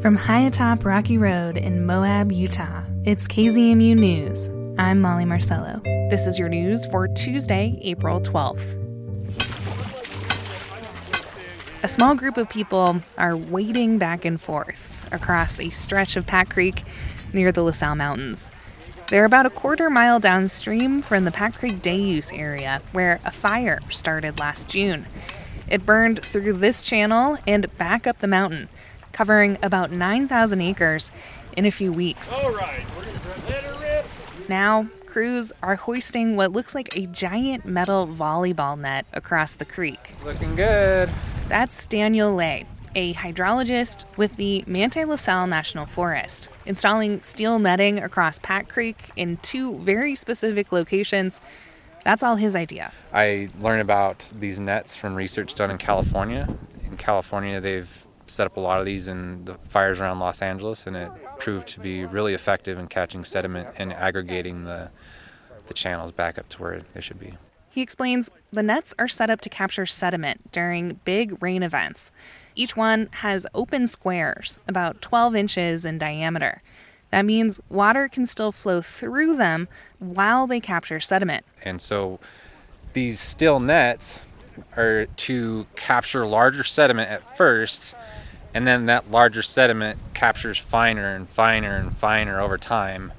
From high atop Rocky Road in Moab, Utah, it's KZMU News. I'm Molly Marcello. This is your news for Tuesday, April 12th. A small group of people are wading back and forth across a stretch of Pack Creek near the La Sal Mountains. They're about a quarter mile downstream from the Pack Creek Day Use area, where a fire started last June. It burned through this channel and back up the mountain, covering about 9,000 acres in a few weeks. All right, we're gonna let her rip. Now, crews are hoisting what looks like a giant metal volleyball net across the creek. Looking good. That's Daniel Lay, a hydrologist with the Manti La Sal National Forest. Installing steel netting across Pack Creek in two very specific locations, that's all his idea. I learned about these nets from research done in California. In California, they've set up a lot of these in the fires around Los Angeles, and it proved to be really effective in catching sediment and aggregating the, the channels back up to where they should be. He explains the nets are set up to capture sediment during big rain events. Each one has open squares, about 12 inches in diameter. That means water can still flow through them while they capture sediment. And so these steel nets are to capture larger sediment at first, and then that larger sediment captures finer and finer and finer over time,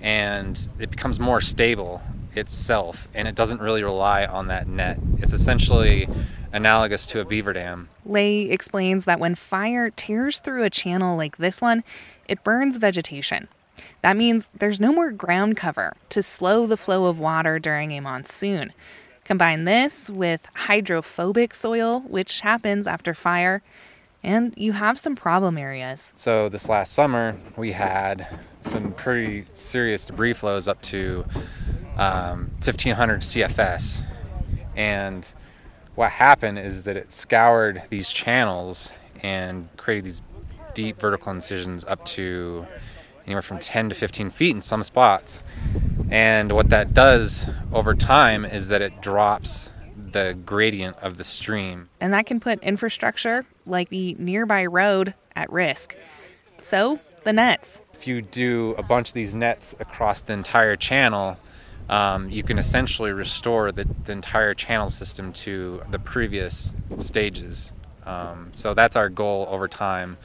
and it becomes more stable itself, and it doesn't really rely on that net. It's essentially analogous to a beaver dam. Lay explains that when fire tears through a channel like this one, it burns vegetation. That means there's no more ground cover to slow the flow of water during a monsoon. Combine this with hydrophobic soil, which happens after fire, and you have some problem areas. So, this last summer, we had some pretty serious debris flows up to um, 1500 CFS. And what happened is that it scoured these channels and created these deep vertical incisions up to anywhere from 10 to 15 feet in some spots. And what that does over time is that it drops the gradient of the stream. And that can put infrastructure like the nearby road at risk. So, the nets. If you do a bunch of these nets across the entire channel, um, you can essentially restore the, the, entire channel system to the previous stages. Um, so that's our goal over time.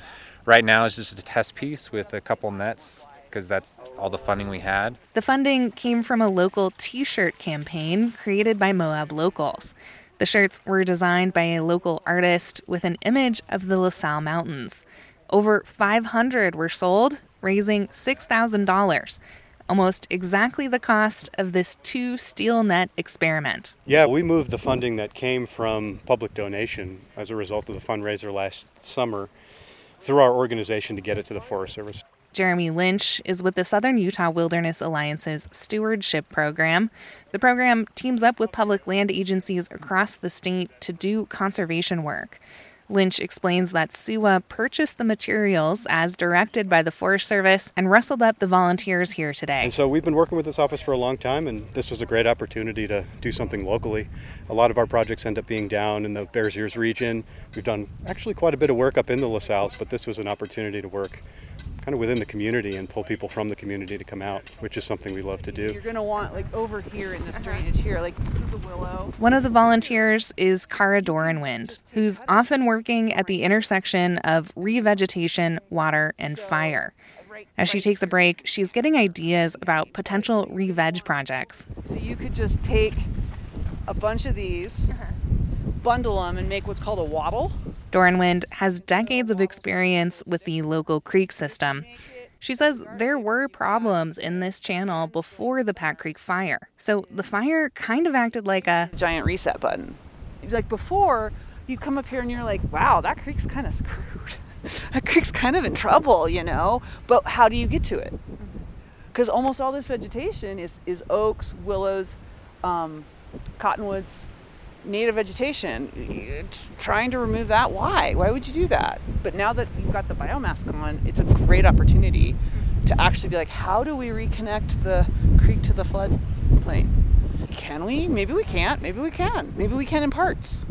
Right now, it's just a test piece with a couple nets because that's all the funding we had. The funding came from a local t shirt campaign created by Moab locals. The shirts were designed by a local artist with an image of the La Sal Mountains. Over 500 were sold, raising $6,000 almost exactly the cost of this two steel net experiment. Yeah, we moved the funding that came from public donation as a result of the fundraiser last summer through our organization to get it to the Forest Service. Jeremy Lynch is with the Southern Utah Wilderness Alliance's stewardship program. The program teams up with public land agencies across the state to do conservation work. Lynch explains that SUWA purchased the materials as directed by the Forest Service and rustled up the volunteers here today. And so we've been working with this office for a long time, and this was a great opportunity to do something locally. A lot of our projects end up being down in the Bears Ears region. We've done actually quite a bit of work up in the La Sals, but this was an opportunity to work kind of within the community and pull people from the community to come out, which is something we love to do. You're going to want like over here in this drainage here, like this is a willow. One of the volunteers is Cara Doranwind, who's often working at the intersection of revegetation, water, and fire. As she takes a break, she's getting ideas about potential re-veg projects. So you could just take a bunch of these, uh-huh. bundle them, and make what's called a wattle. Doranwind has decades of experience with the local creek system. She says there were problems in this channel before the Pack Creek fire. So the fire kind of acted like a giant reset button. Like before, you'd come up here and you're like, wow, that creek's kind of screwed. that creek's kind of in trouble, you know? But how do you get to it? Because almost all this vegetation is, is oaks, willows, um, cottonwoods, native vegetation. Trying to remove that, why? Why would you do that? But now that you've got the biomass gone, it's a great opportunity to actually be like, how do we reconnect the creek to the floodplain? Can we? Maybe we can't. Maybe we can. Maybe we can in parts.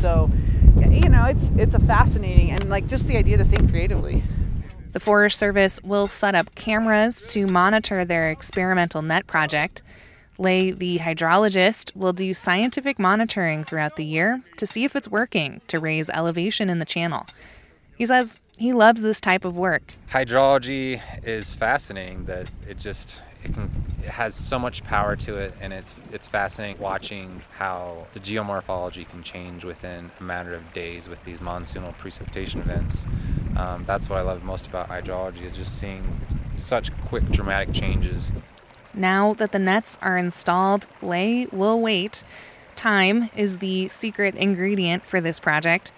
So, you know, it's it's a fascinating and like just the idea to think creatively. The Forest Service will set up cameras to monitor their experimental net project. Lay, the hydrologist, will do scientific monitoring throughout the year to see if it's working to raise elevation in the channel. He says he loves this type of work. Hydrology is fascinating that it just it can it has so much power to it and it's it's fascinating watching how the geomorphology can change within a matter of days with these monsoonal precipitation events. Um, that's what I love most about hydrology is just seeing such quick dramatic changes. Now that the nets are installed, Lay will wait. Time is the secret ingredient for this project.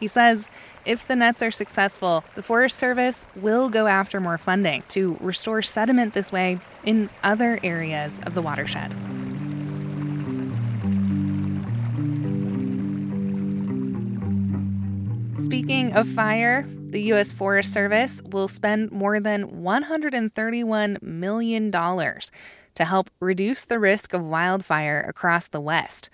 He says if the nets are successful, the Forest Service will go after more funding to restore sediment this way in other areas of the watershed. Speaking of fire, the U.S. Forest Service will spend more than $131 million to help reduce the risk of wildfire across the West.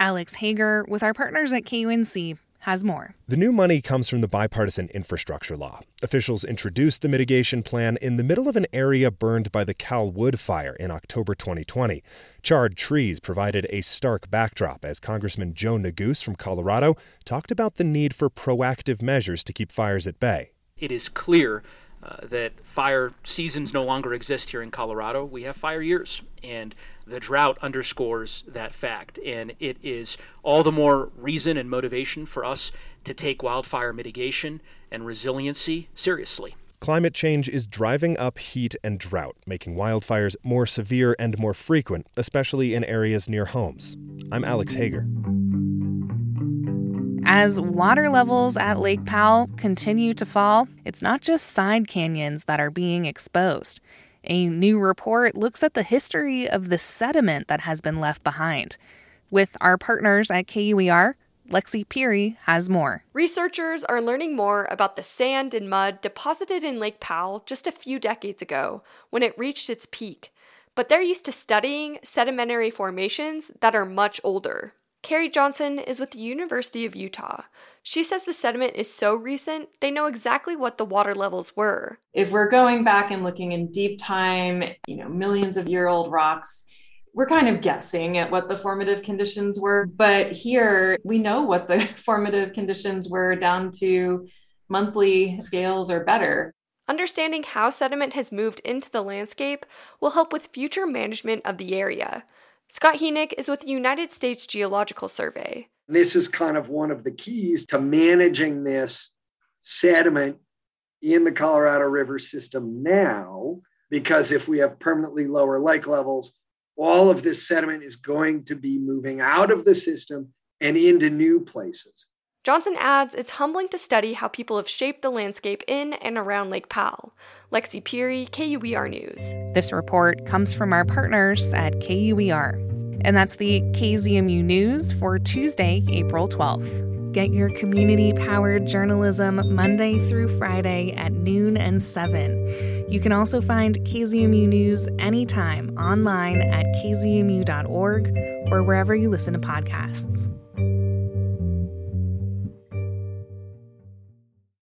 Alex Hager, with our partners at KUNC, has more. The new money comes from the bipartisan infrastructure law. Officials introduced the mitigation plan in the middle of an area burned by the CalWood fire in October 2020. Charred trees provided a stark backdrop as Congressman Joe Neguse from Colorado talked about the need for proactive measures to keep fires at bay. It is clear uh, that fire seasons no longer exist here in Colorado. We have fire years, and the drought underscores that fact. And it is all the more reason and motivation for us to take wildfire mitigation and resiliency seriously. Climate change is driving up heat and drought, making wildfires more severe and more frequent, especially in areas near homes. I'm Alex Hager. As water levels at Lake Powell continue to fall, it's not just side canyons that are being exposed. A new report looks at the history of the sediment that has been left behind. With our partners at KUER, Lexi Peery has more. Researchers are learning more about the sand and mud deposited in Lake Powell just a few decades ago when it reached its peak. But they're used to studying sedimentary formations that are much older. Cari Johnson is with the University of Utah. She says the sediment is so recent, they know exactly what the water levels were. If we're going back and looking in deep time, you know, millions of year old rocks, we're kind of guessing at what the formative conditions were. But here we know what the formative conditions were down to monthly scales or better. Understanding how sediment has moved into the landscape will help with future management of the area. Scott Hynek is with the United States Geological Survey. This is kind of one of the keys to managing this sediment in the Colorado River system now, because if we have permanently lower lake levels, all of this sediment is going to be moving out of the system and into new places. Johnson adds it's humbling to study how people have shaped the landscape in and around Lake Powell. Lexi Peery, KUER News. This report comes from our partners at KUER. And that's the KZMU News for Tuesday, April 12th. Get your community powered journalism Monday through Friday at noon and 7. You can also find KZMU News anytime online at kzmu.org or wherever you listen to podcasts.